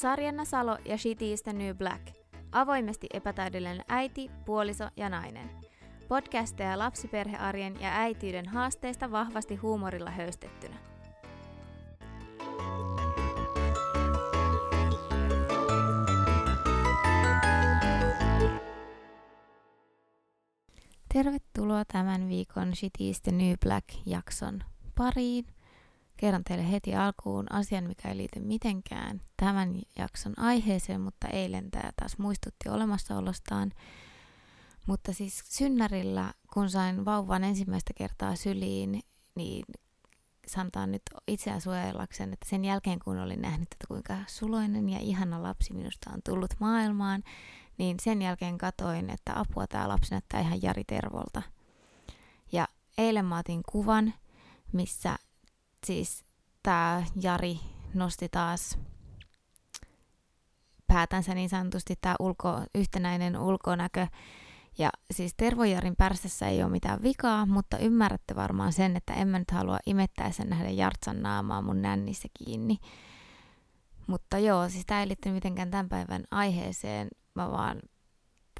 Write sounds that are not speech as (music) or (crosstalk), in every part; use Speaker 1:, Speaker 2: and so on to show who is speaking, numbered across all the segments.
Speaker 1: Sarjanna Salo ja Shitty is the New Black. Avoimesti epätäydellinen äiti, puoliso ja nainen. Podcasteja lapsiperhearjen ja äitiyden haasteista vahvasti huumorilla höystettynä. Tervetuloa tämän viikon Shitty is the New Black-jakson pariin – Kerron teille heti alkuun asian, mikä ei liity mitenkään tämän jakson aiheeseen, mutta eilen tämä taas muistutti olemassaolostaan. Mutta siis synnärillä, kun sain vauvan ensimmäistä kertaa syliin, niin sanotaan nyt itseään suojellakseen, että sen jälkeen kun olin nähnyt, että kuinka suloinen ja ihana lapsi minusta on tullut maailmaan, niin sen jälkeen katoin, että apua tämä lapsi näyttää ihan Jari Tervolta. Ja eilen mä otin kuvan, missä siis tämä Jari nosti taas päätänsä niin sanotusti tämä ulko, yhtenäinen ulkonäkö. Ja siis Tervojarin pärsässä ei ole mitään vikaa, mutta ymmärrätte varmaan sen, että en mä nyt halua imettäessä nähdä Jartsan naamaa mun nännissä kiinni. Mutta joo, siis tämä ei liittynyt mitenkään tämän päivän aiheeseen. Mä vaan,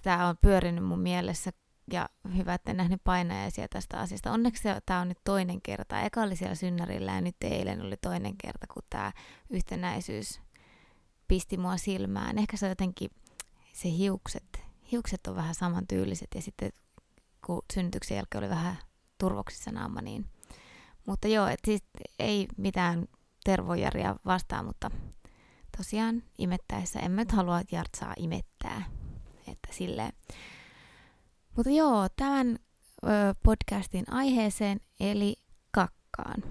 Speaker 1: tämä on pyörinyt mun mielessä ja hyvä, että en nähnyt painajaisia tästä asiasta. Onneksi tämä on nyt toinen kerta. Eka oli siellä synnärillä ja nyt eilen oli toinen kerta, kun tämä yhtenäisyys pisti mua silmään. Ehkä se jotenkin, se hiukset, hiukset on vähän samantyyliset ja sitten kun synnytyksen jälkeen oli vähän turvoksissa naama, niin mutta joo, et siis ei mitään tervojaria vastaan, mutta tosiaan imettäessä en nyt halua, että Jart saa imettää. Että silleen. Mutta joo, tämän podcastin aiheeseen, eli kakkaan.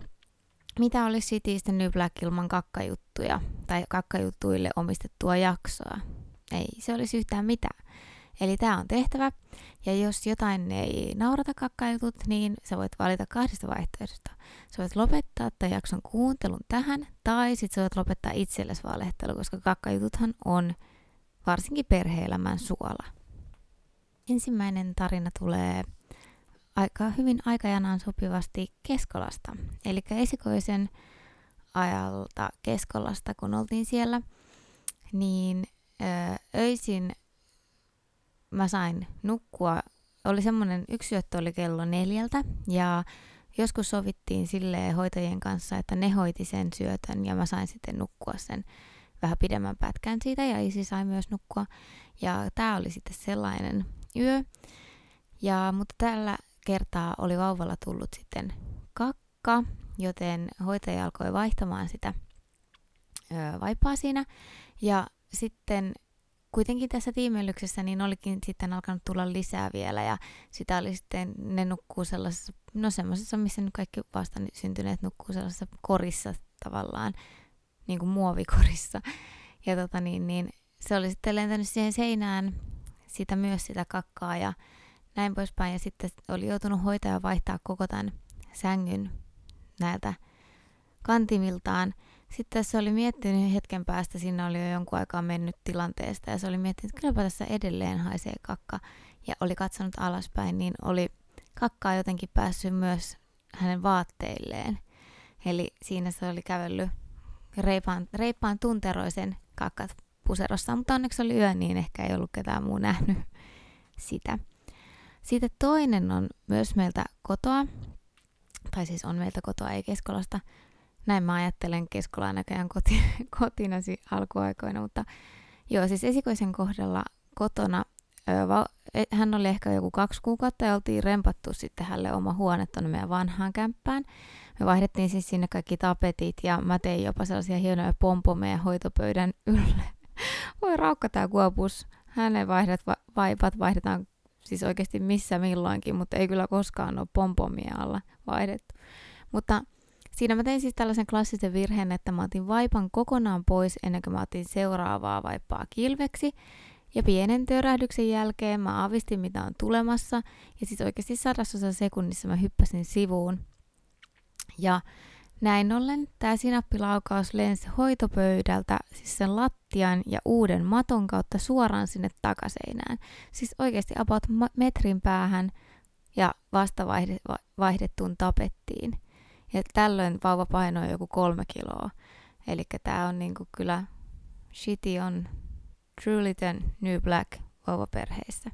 Speaker 1: Mitä olisi Citystä New Black ilman kakkajuttuja tai kakkajuttuille omistettua jaksoa? Ei se olisi yhtään mitään. Eli tämä on tehtävä, ja jos jotain ei naurata kakkajutut, niin sä voit valita kahdesta vaihtoehdosta. Sä voit lopettaa tämän jakson kuuntelun tähän, tai sitten sä voit lopettaa itsellesi valehtelu, koska kakkajututhan on varsinkin perhe-elämän suola. Ensimmäinen tarina tulee aika hyvin aikajanaan sopivasti Keskolasta, eli esikoisen ajalta Keskolasta, kun oltiin siellä, niin ö, öisin mä sain nukkua. Oli semmoinen, yksi syöttö oli kello neljältä ja joskus sovittiin sille hoitajien kanssa, että ne hoiti sen syötön ja mä sain sitten nukkua sen vähän pidemmän pätkän siitä ja isi sai myös nukkua. Ja tämä oli sitten sellainen yö. Ja, mutta tällä kertaa oli vauvalla tullut sitten kakka, joten hoitaja alkoi vaihtamaan sitä ö, vaipaa siinä. Ja sitten kuitenkin tässä tiimellyksessä niin olikin sitten alkanut tulla lisää vielä ja sitä oli sitten, ne nukkuu sellaisessa, no semmoisessa, missä nyt kaikki vasta syntyneet nukkuu sellaisessa korissa tavallaan, niin kuin muovikorissa. Ja tota niin, niin se oli sitten lentänyt siihen seinään sitä myös sitä kakkaa ja näin poispäin. Ja sitten oli joutunut hoitaja vaihtaa koko tämän sängyn näiltä kantimiltaan. Sitten se oli miettinyt hetken päästä, siinä oli jo jonkun aikaa mennyt tilanteesta ja se oli miettinyt, että kylläpä tässä edelleen haisee kakka. Ja oli katsonut alaspäin, niin oli kakkaa jotenkin päässyt myös hänen vaatteilleen. Eli siinä se oli kävellyt reipaan, reippaan tunteroisen kakkat puserossa, mutta onneksi oli yö, niin ehkä ei ollut ketään muu nähnyt sitä. Sitten toinen on myös meiltä kotoa, tai siis on meiltä kotoa, ei Keskolasta. Näin mä ajattelen Keskolaa näköjään koti, (laughs) kotinasi alkuaikoina, mutta joo, siis esikoisen kohdalla kotona e, hän oli ehkä joku kaksi kuukautta ja oltiin rempattu sitten hänelle oma huone tuonne meidän vanhaan kämppään. Me vaihdettiin siis sinne kaikki tapetit ja mä tein jopa sellaisia hienoja pompomeja hoitopöydän ylle voi raukka tää kuopus. Hänen vaihdat va- vaipat vaihdetaan siis oikeasti missä milloinkin, mutta ei kyllä koskaan ole pompomia alla vaihdettu. Mutta siinä mä tein siis tällaisen klassisen virheen, että mä otin vaipan kokonaan pois ennen kuin mä otin seuraavaa vaippaa kilveksi. Ja pienen törähdyksen jälkeen mä avistin, mitä on tulemassa. Ja siis oikeasti sadasosa sekunnissa mä hyppäsin sivuun. Ja näin ollen tämä sinappilaukaus lensi hoitopöydältä, siis sen lattian ja uuden maton kautta suoraan sinne takaseinään. Siis oikeasti about metrin päähän ja vasta vaihdettuun tapettiin. Ja tällöin vauva painoi joku kolme kiloa. Eli tämä on niinku kyllä Shitty on Truly the New Black vauvaperheissä.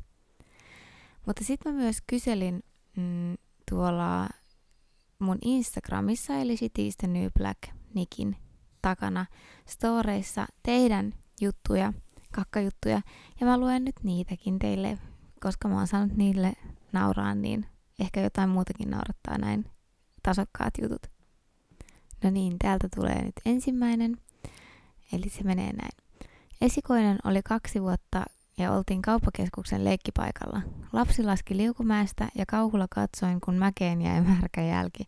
Speaker 1: Mutta sitten mä myös kyselin mm, tuolla mun Instagramissa, eli Shittyistä New Black Nikin takana storeissa teidän juttuja, kakkajuttuja, ja mä luen nyt niitäkin teille, koska mä oon saanut niille nauraa, niin ehkä jotain muutakin naurattaa näin tasokkaat jutut. No niin, täältä tulee nyt ensimmäinen. Eli se menee näin. Esikoinen oli kaksi vuotta ja oltiin kauppakeskuksen leikkipaikalla. Lapsi laski liukumäestä ja kauhulla katsoin, kun mäkeen jäi märkä jälki.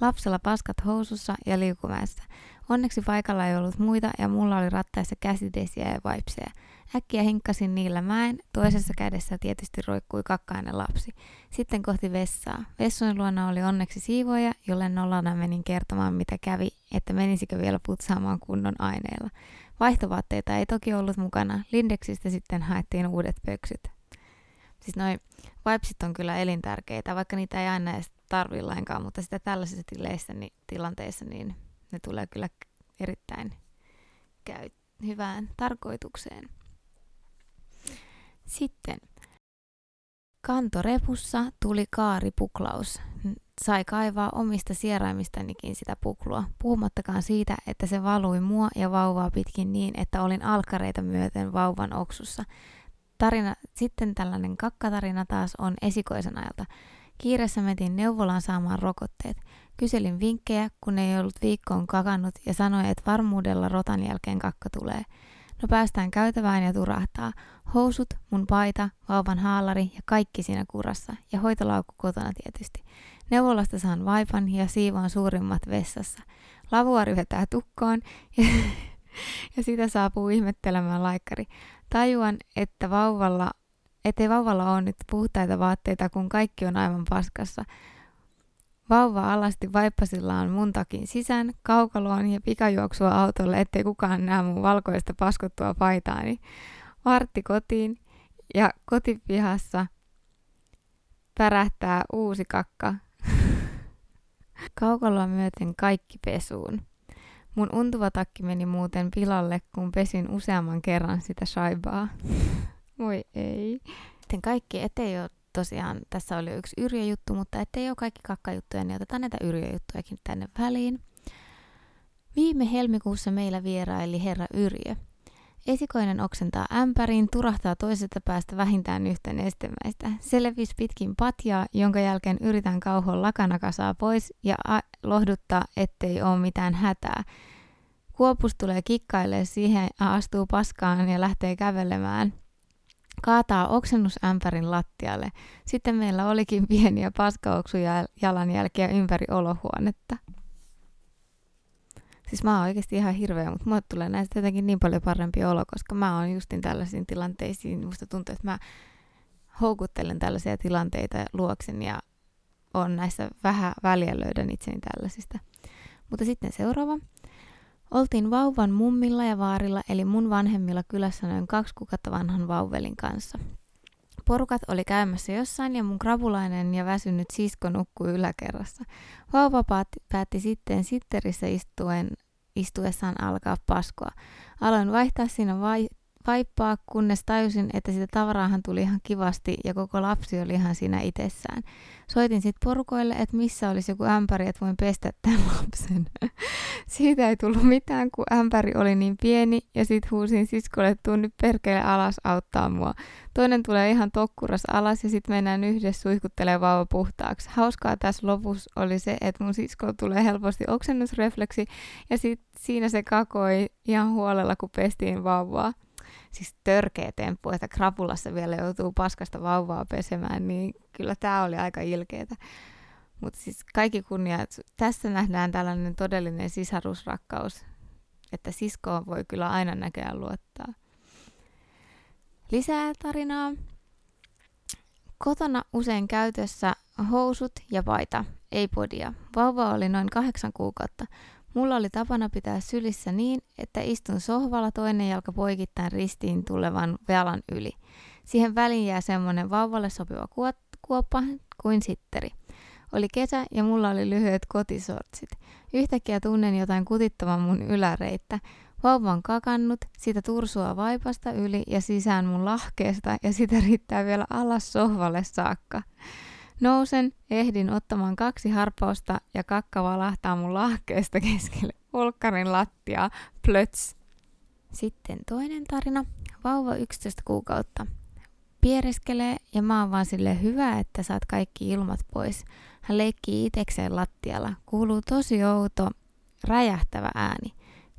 Speaker 1: Lapsella paskat housussa ja liukumäessä. Onneksi paikalla ei ollut muita ja mulla oli rattaissa käsidesiä ja vaipseja. Äkkiä hinkkasin niillä mäen, toisessa kädessä tietysti roikkui kakkainen lapsi. Sitten kohti vessaa. Vessun luona oli onneksi siivoja, jolle nollana menin kertomaan mitä kävi, että menisikö vielä putsaamaan kunnon aineella. Vaihtovaatteita ei toki ollut mukana. Lindeksistä sitten haettiin uudet pöksyt. Siis noin vipsit on kyllä elintärkeitä, vaikka niitä ei aina edes tarvitse lainkaan, mutta sitä tällaisissa tileissä, niin, tilanteissa niin ne tulee kyllä erittäin käy hyvään tarkoitukseen. Sitten kantorepussa tuli kaaripuklaus. Sai kaivaa omista sieraimistanikin sitä puklua, puhumattakaan siitä, että se valui mua ja vauvaa pitkin niin, että olin alkareita myöten vauvan oksussa. Tarina, sitten tällainen kakkatarina taas on esikoisen ajalta. Kiireessä metin neuvolaan saamaan rokotteet. Kyselin vinkkejä, kun ei ollut viikkoon kakannut ja sanoi, että varmuudella rotan jälkeen kakka tulee. No päästään käytävään ja turahtaa. Housut, mun paita, vauvan haalari ja kaikki siinä kurassa. Ja hoitolaukku kotona tietysti. Neuvolasta saan vaipan ja siivoan suurimmat vessassa. Lavuari vetää tukkoon ja, (laughs) ja sitä saapuu ihmettelemään laikkari. Tajuan, että vauvalla, ettei vauvalla ole nyt puhtaita vaatteita, kun kaikki on aivan paskassa. Vauva alasti vaippasillaan mun takin sisään, kaukaloon ja pikajuoksua autolle, ettei kukaan näe mun valkoista paskottua paitaani. Vartti kotiin ja kotipihassa pärähtää uusi kakka. (laughs) Kaukaloa myöten kaikki pesuun. Mun untuva takki meni muuten pilalle, kun pesin useamman kerran sitä shaibaa. (laughs) Voi ei. Sitten kaikki, ole tosiaan, tässä oli yksi yrjöjuttu, mutta ettei ole kaikki kakkajuttuja, niin otetaan näitä yrjöjuttujakin tänne väliin. Viime helmikuussa meillä vieraili herra Yrjö. Esikoinen oksentaa ämpäriin, turahtaa toisesta päästä vähintään yhtä nestemäistä. Se levisi pitkin patjaa, jonka jälkeen yritän kauhoa lakanakasaa pois ja a- lohduttaa, ettei ole mitään hätää. Kuopus tulee kikkailee siihen, astuu paskaan ja lähtee kävelemään. Kaataa oksennusämpärin lattialle. Sitten meillä olikin pieniä paskaoksuja jalanjälkiä ympäri olohuonetta. Siis mä oon oikeasti ihan hirveä, mutta mulle tulee näistä jotenkin niin paljon parempi olo, koska mä oon justin tällaisiin tilanteisiin, musta tuntuu, että mä houkuttelen tällaisia tilanteita luoksen ja on näissä vähän väliä löydän itseni tällaisista. Mutta sitten seuraava. Oltiin vauvan mummilla ja vaarilla, eli mun vanhemmilla kylässä noin kaksi kuukautta vanhan vauvelin kanssa. Porukat oli käymässä jossain ja mun krapulainen ja väsynyt sisko nukkui yläkerrassa. Vauva päätti, sitten sitterissä istuen, istuessaan alkaa paskoa. Aloin vaihtaa siinä vai, vaippaa, kunnes tajusin, että sitä tavaraahan tuli ihan kivasti ja koko lapsi oli ihan siinä itsessään. Soitin sitten porukoille, että missä olisi joku ämpäri, että voin pestä tämän lapsen. (laughs) Siitä ei tullut mitään, kun ämpäri oli niin pieni ja sit huusin siskolle, että nyt perkele alas auttaa mua. Toinen tulee ihan tokkuras alas ja sitten mennään yhdessä suihkuttelee vauva puhtaaksi. Hauskaa tässä lopussa oli se, että mun sisko tulee helposti oksennusrefleksi ja sit siinä se kakoi ihan huolella, kun pestiin vauvaa siis törkeä temppu, että krapulassa vielä joutuu paskasta vauvaa pesemään, niin kyllä tämä oli aika ilkeetä. Mutta siis kaikki kunnia, tässä nähdään tällainen todellinen sisarusrakkaus, että siskoon voi kyllä aina näköjään luottaa. Lisää tarinaa. Kotona usein käytössä housut ja paita, ei podia. Vauva oli noin kahdeksan kuukautta. Mulla oli tapana pitää sylissä niin, että istun sohvalla toinen jalka poikittain ristiin tulevan velan yli. Siihen väliin jää semmonen vauvalle sopiva kuoppa kuin sitteri. Oli kesä ja mulla oli lyhyet kotisortsit. Yhtäkkiä tunnen jotain kutittavan mun yläreittä. Vauva on kakannut, sitä tursua vaipasta yli ja sisään mun lahkeesta ja sitä riittää vielä alas sohvalle saakka. Nousen, ehdin ottamaan kaksi harpausta ja kakka valahtaa mun lahkeesta keskelle olkkarin lattiaa. Plöts. Sitten toinen tarina. Vauva 11 kuukautta. Piereskelee ja mä oon vaan sille hyvä, että saat kaikki ilmat pois. Hän leikkii itekseen lattialla. Kuuluu tosi outo, räjähtävä ääni.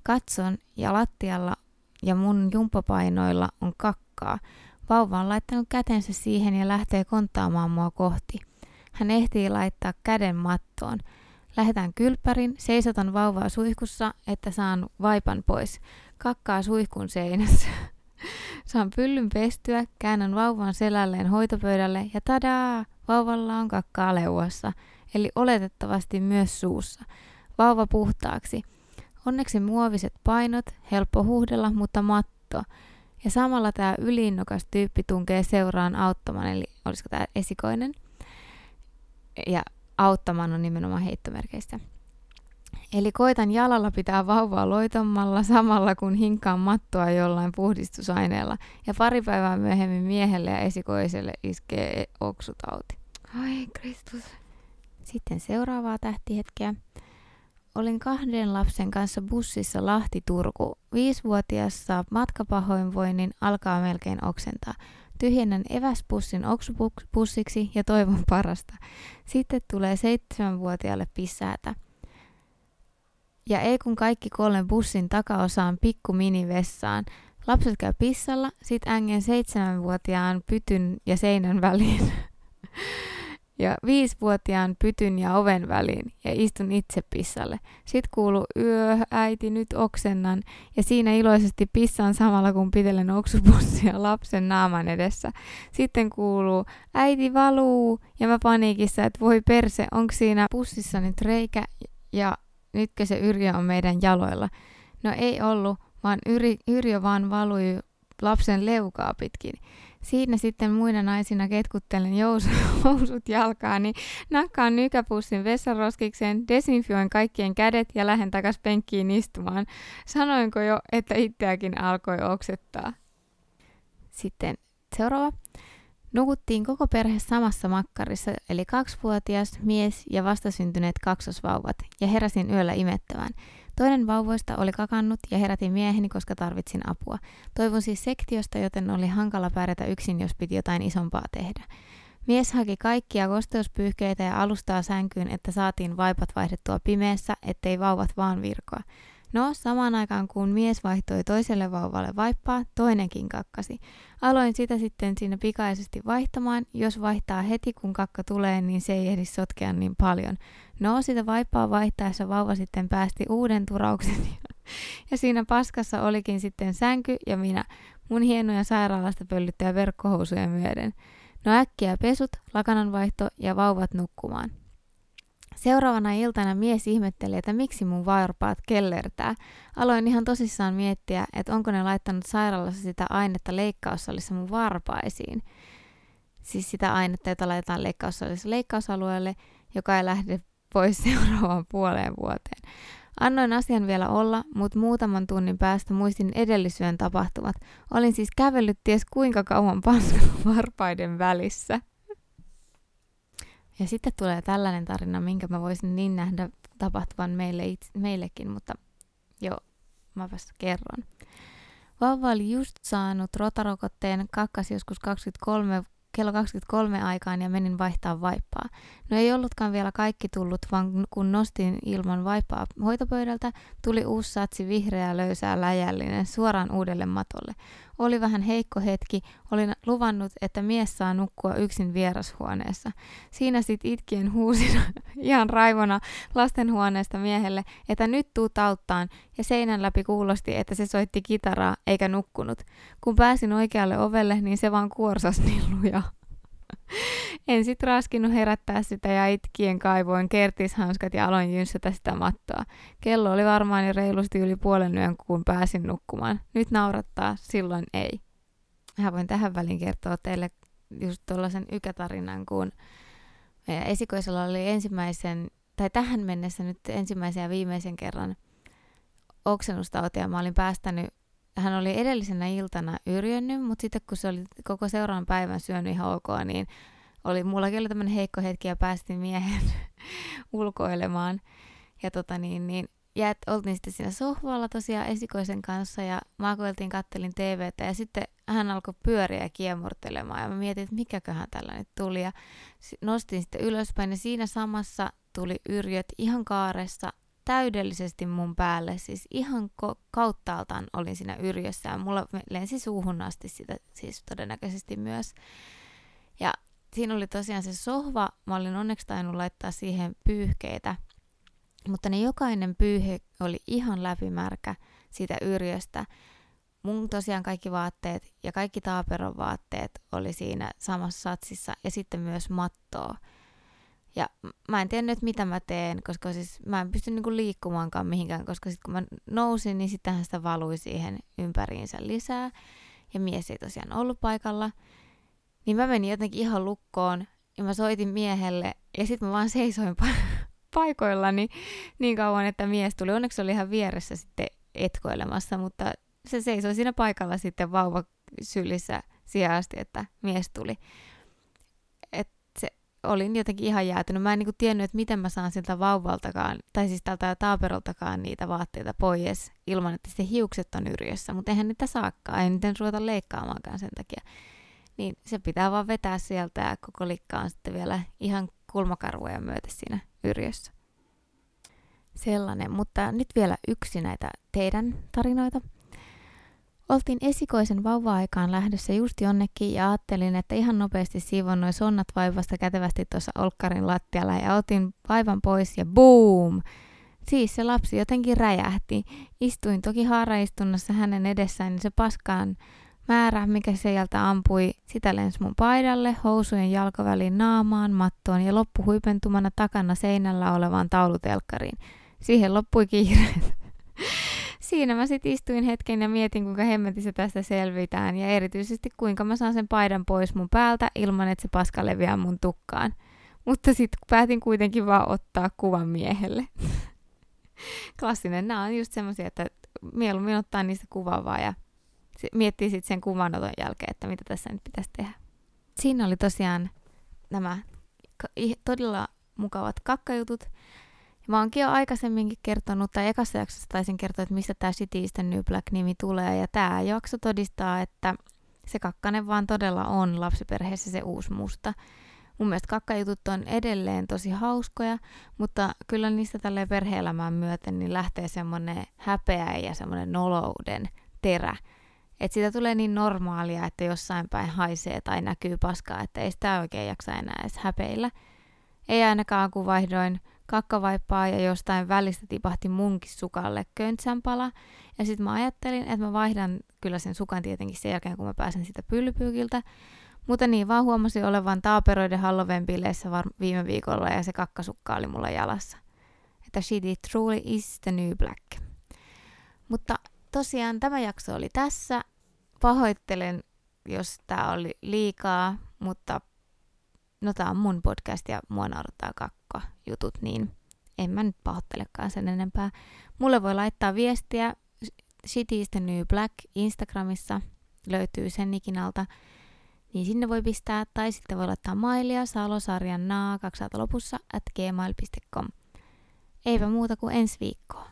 Speaker 1: Katson ja lattialla ja mun jumpapainoilla on kakkaa. Vauva on laittanut kätensä siihen ja lähtee konttaamaan mua kohti. Hän ehtii laittaa käden mattoon. Lähetän kylppärin, seisotan vauvaa suihkussa, että saan vaipan pois. Kakkaa suihkun seinässä. (laughs) Saan pyllyn pestyä, käännän vauvan selälleen hoitopöydälle ja tadaa! Vauvalla on kakkaa leuassa, eli oletettavasti myös suussa. Vauva puhtaaksi. Onneksi muoviset painot, helppo huhdella, mutta matto. Ja samalla tämä yliinnokas tyyppi tunkee seuraan auttamaan, eli olisiko tämä esikoinen. Ja auttamaan on nimenomaan heittomerkeistä. Eli koitan jalalla pitää vauvaa loitommalla samalla kun hinkaan mattoa jollain puhdistusaineella. Ja pari päivää myöhemmin miehelle ja esikoiselle iskee oksutauti. Ai Kristus. Sitten seuraavaa tähtihetkeä. Olin kahden lapsen kanssa bussissa Lahti-Turku. Viisivuotiaassa matkapahoinvoinnin alkaa melkein oksentaa. Tyhjennän eväspussin oksupussiksi ja toivon parasta. Sitten tulee seitsemänvuotiaalle pissäätä. Ja ei kun kaikki kolme bussin takaosaan pikku minivessaan. Lapset käy pissalla, sit ängen seitsemänvuotiaan pytyn ja seinän väliin. (laughs) ja viisivuotiaan pytyn ja oven väliin ja istun itse pissalle. Sitten kuuluu yö, äiti, nyt oksennan ja siinä iloisesti pissaan samalla kun pitelen oksupussia (laughs) lapsen naaman edessä. Sitten kuuluu äiti valuu ja mä paniikissa, että voi perse, onko siinä pussissa nyt reikä ja nytkö se Yrjö on meidän jaloilla. No ei ollut, vaan Yri, Yrjö vaan valui lapsen leukaa pitkin. Siinä sitten muina naisina ketkuttelen jousut (laughs) jalkaani, nakkaan nykäpussin vessaroskikseen, desinfioin kaikkien kädet ja lähden takas penkkiin istumaan. Sanoinko jo, että itseäkin alkoi oksettaa? Sitten seuraava. Nukuttiin koko perhe samassa makkarissa, eli kaksivuotias, mies ja vastasyntyneet kaksosvauvat, ja heräsin yöllä imettävään. Toinen vauvoista oli kakannut ja herätin mieheni, koska tarvitsin apua. Toivon siis sektiosta, joten oli hankala pärjätä yksin, jos piti jotain isompaa tehdä. Mies haki kaikkia kosteuspyyhkeitä ja alustaa sänkyyn, että saatiin vaipat vaihdettua pimeässä, ettei vauvat vaan virkoa. No, samaan aikaan kun mies vaihtoi toiselle vauvalle vaippaa, toinenkin kakkasi. Aloin sitä sitten siinä pikaisesti vaihtamaan. Jos vaihtaa heti kun kakka tulee, niin se ei ehdi sotkea niin paljon. No, sitä vaippaa vaihtaessa vauva sitten päästi uuden turauksen. (laughs) ja siinä paskassa olikin sitten sänky ja minä, mun hienoja sairaalasta pöllyttyjä verkkohousuja myöden. No äkkiä pesut, lakananvaihto ja vauvat nukkumaan. Seuraavana iltana mies ihmetteli, että miksi mun varpaat kellertää. Aloin ihan tosissaan miettiä, että onko ne laittanut sairaalassa sitä ainetta leikkaussalissa mun varpaisiin. Siis sitä ainetta, jota laitetaan leikkaussalissa leikkausalueelle, joka ei lähde pois (laughs) seuraavaan puoleen vuoteen. Annoin asian vielä olla, mutta muutaman tunnin päästä muistin edellisyön tapahtumat. Olin siis kävellyt ties kuinka kauan (laughs) paskan varpaiden välissä. Ja sitten tulee tällainen tarina, minkä mä voisin niin nähdä tapahtuvan meille itse, meillekin, mutta joo, mä vasta kerron. Vauva oli just saanut rotarokotteen, kakkas joskus 23 kello 23 aikaan ja menin vaihtaa vaippaa. No ei ollutkaan vielä kaikki tullut, vaan kun nostin ilman vaippaa hoitopöydältä, tuli uusi satsi vihreää löysää läjällinen suoraan uudelle matolle. Oli vähän heikko hetki, olin luvannut, että mies saa nukkua yksin vierashuoneessa. Siinä sit itkien huusin (laughs) ihan raivona lastenhuoneesta miehelle, että nyt tuu tauttaan, ja seinän läpi kuulosti, että se soitti kitaraa eikä nukkunut. Kun pääsin oikealle ovelle, niin se vaan kuorsas niin lujaa. En sit raskinut herättää sitä ja itkien kaivoin kertishanskat ja aloin jynssätä sitä mattoa. Kello oli varmaan jo reilusti yli puolen yön, kun pääsin nukkumaan. Nyt naurattaa, silloin ei. Mä voin tähän väliin kertoa teille just tuollaisen ykätarinan, kun meidän esikoisella oli ensimmäisen, tai tähän mennessä nyt ensimmäisen ja viimeisen kerran oksennustautia. Mä olin päästänyt, hän oli edellisenä iltana yrjönnyt, mutta sitten kun se oli koko seuraavan päivän syönyt ihan ok, niin oli, mullakin oli tämmöinen heikko hetki ja päästin miehen (laughs) ulkoilemaan. Ja tota niin, niin että oltiin sitten siinä sohvalla tosiaan esikoisen kanssa ja maakoiltiin, kattelin TVtä ja sitten hän alkoi pyöriä kiemurtelemaan ja mä mietin, että mikäköhän tällainen tuli ja nostin sitten ylöspäin ja siinä samassa tuli yrjöt ihan kaaressa täydellisesti mun päälle, siis ihan ko- kauttaaltaan olin siinä yrjössä ja mulla lensi suuhun asti sitä siis todennäköisesti myös. Ja siinä oli tosiaan se sohva, mä olin onneksi tainnut laittaa siihen pyyhkeitä, mutta ne jokainen pyyhe oli ihan läpimärkä siitä yrjöstä. Mun tosiaan kaikki vaatteet ja kaikki taaperon vaatteet oli siinä samassa satsissa ja sitten myös mattoa. Ja mä en tiedä nyt mitä mä teen, koska siis mä en pysty niinku liikkumaankaan mihinkään, koska sitten kun mä nousin, niin sittenhän sitä valui siihen ympäriinsä lisää. Ja mies ei tosiaan ollut paikalla. Niin mä menin jotenkin ihan lukkoon ja mä soitin miehelle ja sitten mä vaan seisoin (laughs) paikoillani niin kauan, että mies tuli. Onneksi oli ihan vieressä sitten etkoilemassa, mutta se seisoi siinä paikalla sitten vauva sylissä siihen asti, että mies tuli. Olin jotenkin ihan jäätynyt. Mä en niinku tiennyt, että miten mä saan siltä vauvaltakaan, tai siis tältä taaperoltakaan niitä vaatteita pois ilman, että se hiukset on yrjössä. Mutta eihän niitä saakkaan, ei niitä ruveta leikkaamaankaan sen takia. Niin se pitää vaan vetää sieltä ja koko likka on sitten vielä ihan kulmakarvoja myötä siinä yrjössä. Sellainen, mutta nyt vielä yksi näitä teidän tarinoita. Oltiin esikoisen vauva-aikaan lähdössä just jonnekin ja ajattelin, että ihan nopeasti siivon noin sonnat vaivasta kätevästi tuossa olkkarin lattialla ja otin vaivan pois ja boom! Siis se lapsi jotenkin räjähti. Istuin toki haaraistunnossa hänen edessään, niin se paskaan määrä, mikä sieltä ampui, sitä lensi mun paidalle, housujen jalkaväliin naamaan, mattoon ja loppu huipentumana takana seinällä olevaan taulutelkkariin. Siihen loppui kiireet. Siinä mä sitten istuin hetken ja mietin, kuinka hemmetissä tästä selvitään ja erityisesti kuinka mä saan sen paidan pois mun päältä ilman, että se paska leviää mun tukkaan. Mutta sitten päätin kuitenkin vaan ottaa kuvan miehelle. (laughs) Klassinen, nämä on just semmoisia, että mieluummin ottaa niistä kuvaa vaan ja miettii sitten sen kuvanoton jälkeen, että mitä tässä nyt pitäisi tehdä. Siinä oli tosiaan nämä todella mukavat kakkajutut. Mä oonkin jo aikaisemminkin kertonut, tai ekassa jaksossa taisin kertoa, että mistä tämä City Eastern New Black-nimi tulee, ja tämä jakso todistaa, että se kakkanen vaan todella on lapsiperheessä se uusi musta. Mun mielestä kakkajutut on edelleen tosi hauskoja, mutta kyllä niistä tälle perheelämään myöten niin lähtee semmoinen häpeä ja semmoinen nolouden terä että siitä tulee niin normaalia, että jossain päin haisee tai näkyy paskaa, että ei sitä oikein jaksa enää edes häpeillä. Ei ainakaan kun vaihdoin kakkavaippaa ja jostain välistä tipahti munkin sukalle köntsänpala. Ja sitten mä ajattelin, että mä vaihdan kyllä sen sukan tietenkin sen jälkeen, kun mä pääsen sitä pyllypyykiltä. Mutta niin vaan huomasin olevan taaperoiden Halloween bileissä var- viime viikolla ja se kakkasukka oli mulla jalassa. Että she truly is the new black. Mutta tosiaan tämä jakso oli tässä. Pahoittelen, jos tämä oli liikaa, mutta no tämä on mun podcast ja mua naurattaa kakka jutut, niin en mä nyt pahoittelekaan sen enempää. Mulle voi laittaa viestiä Shitty the New Black Instagramissa, löytyy sen ikinalta, niin sinne voi pistää, tai sitten voi laittaa mailia salosarjan naa 200 lopussa at gmail.com. Eipä muuta kuin ensi viikkoa.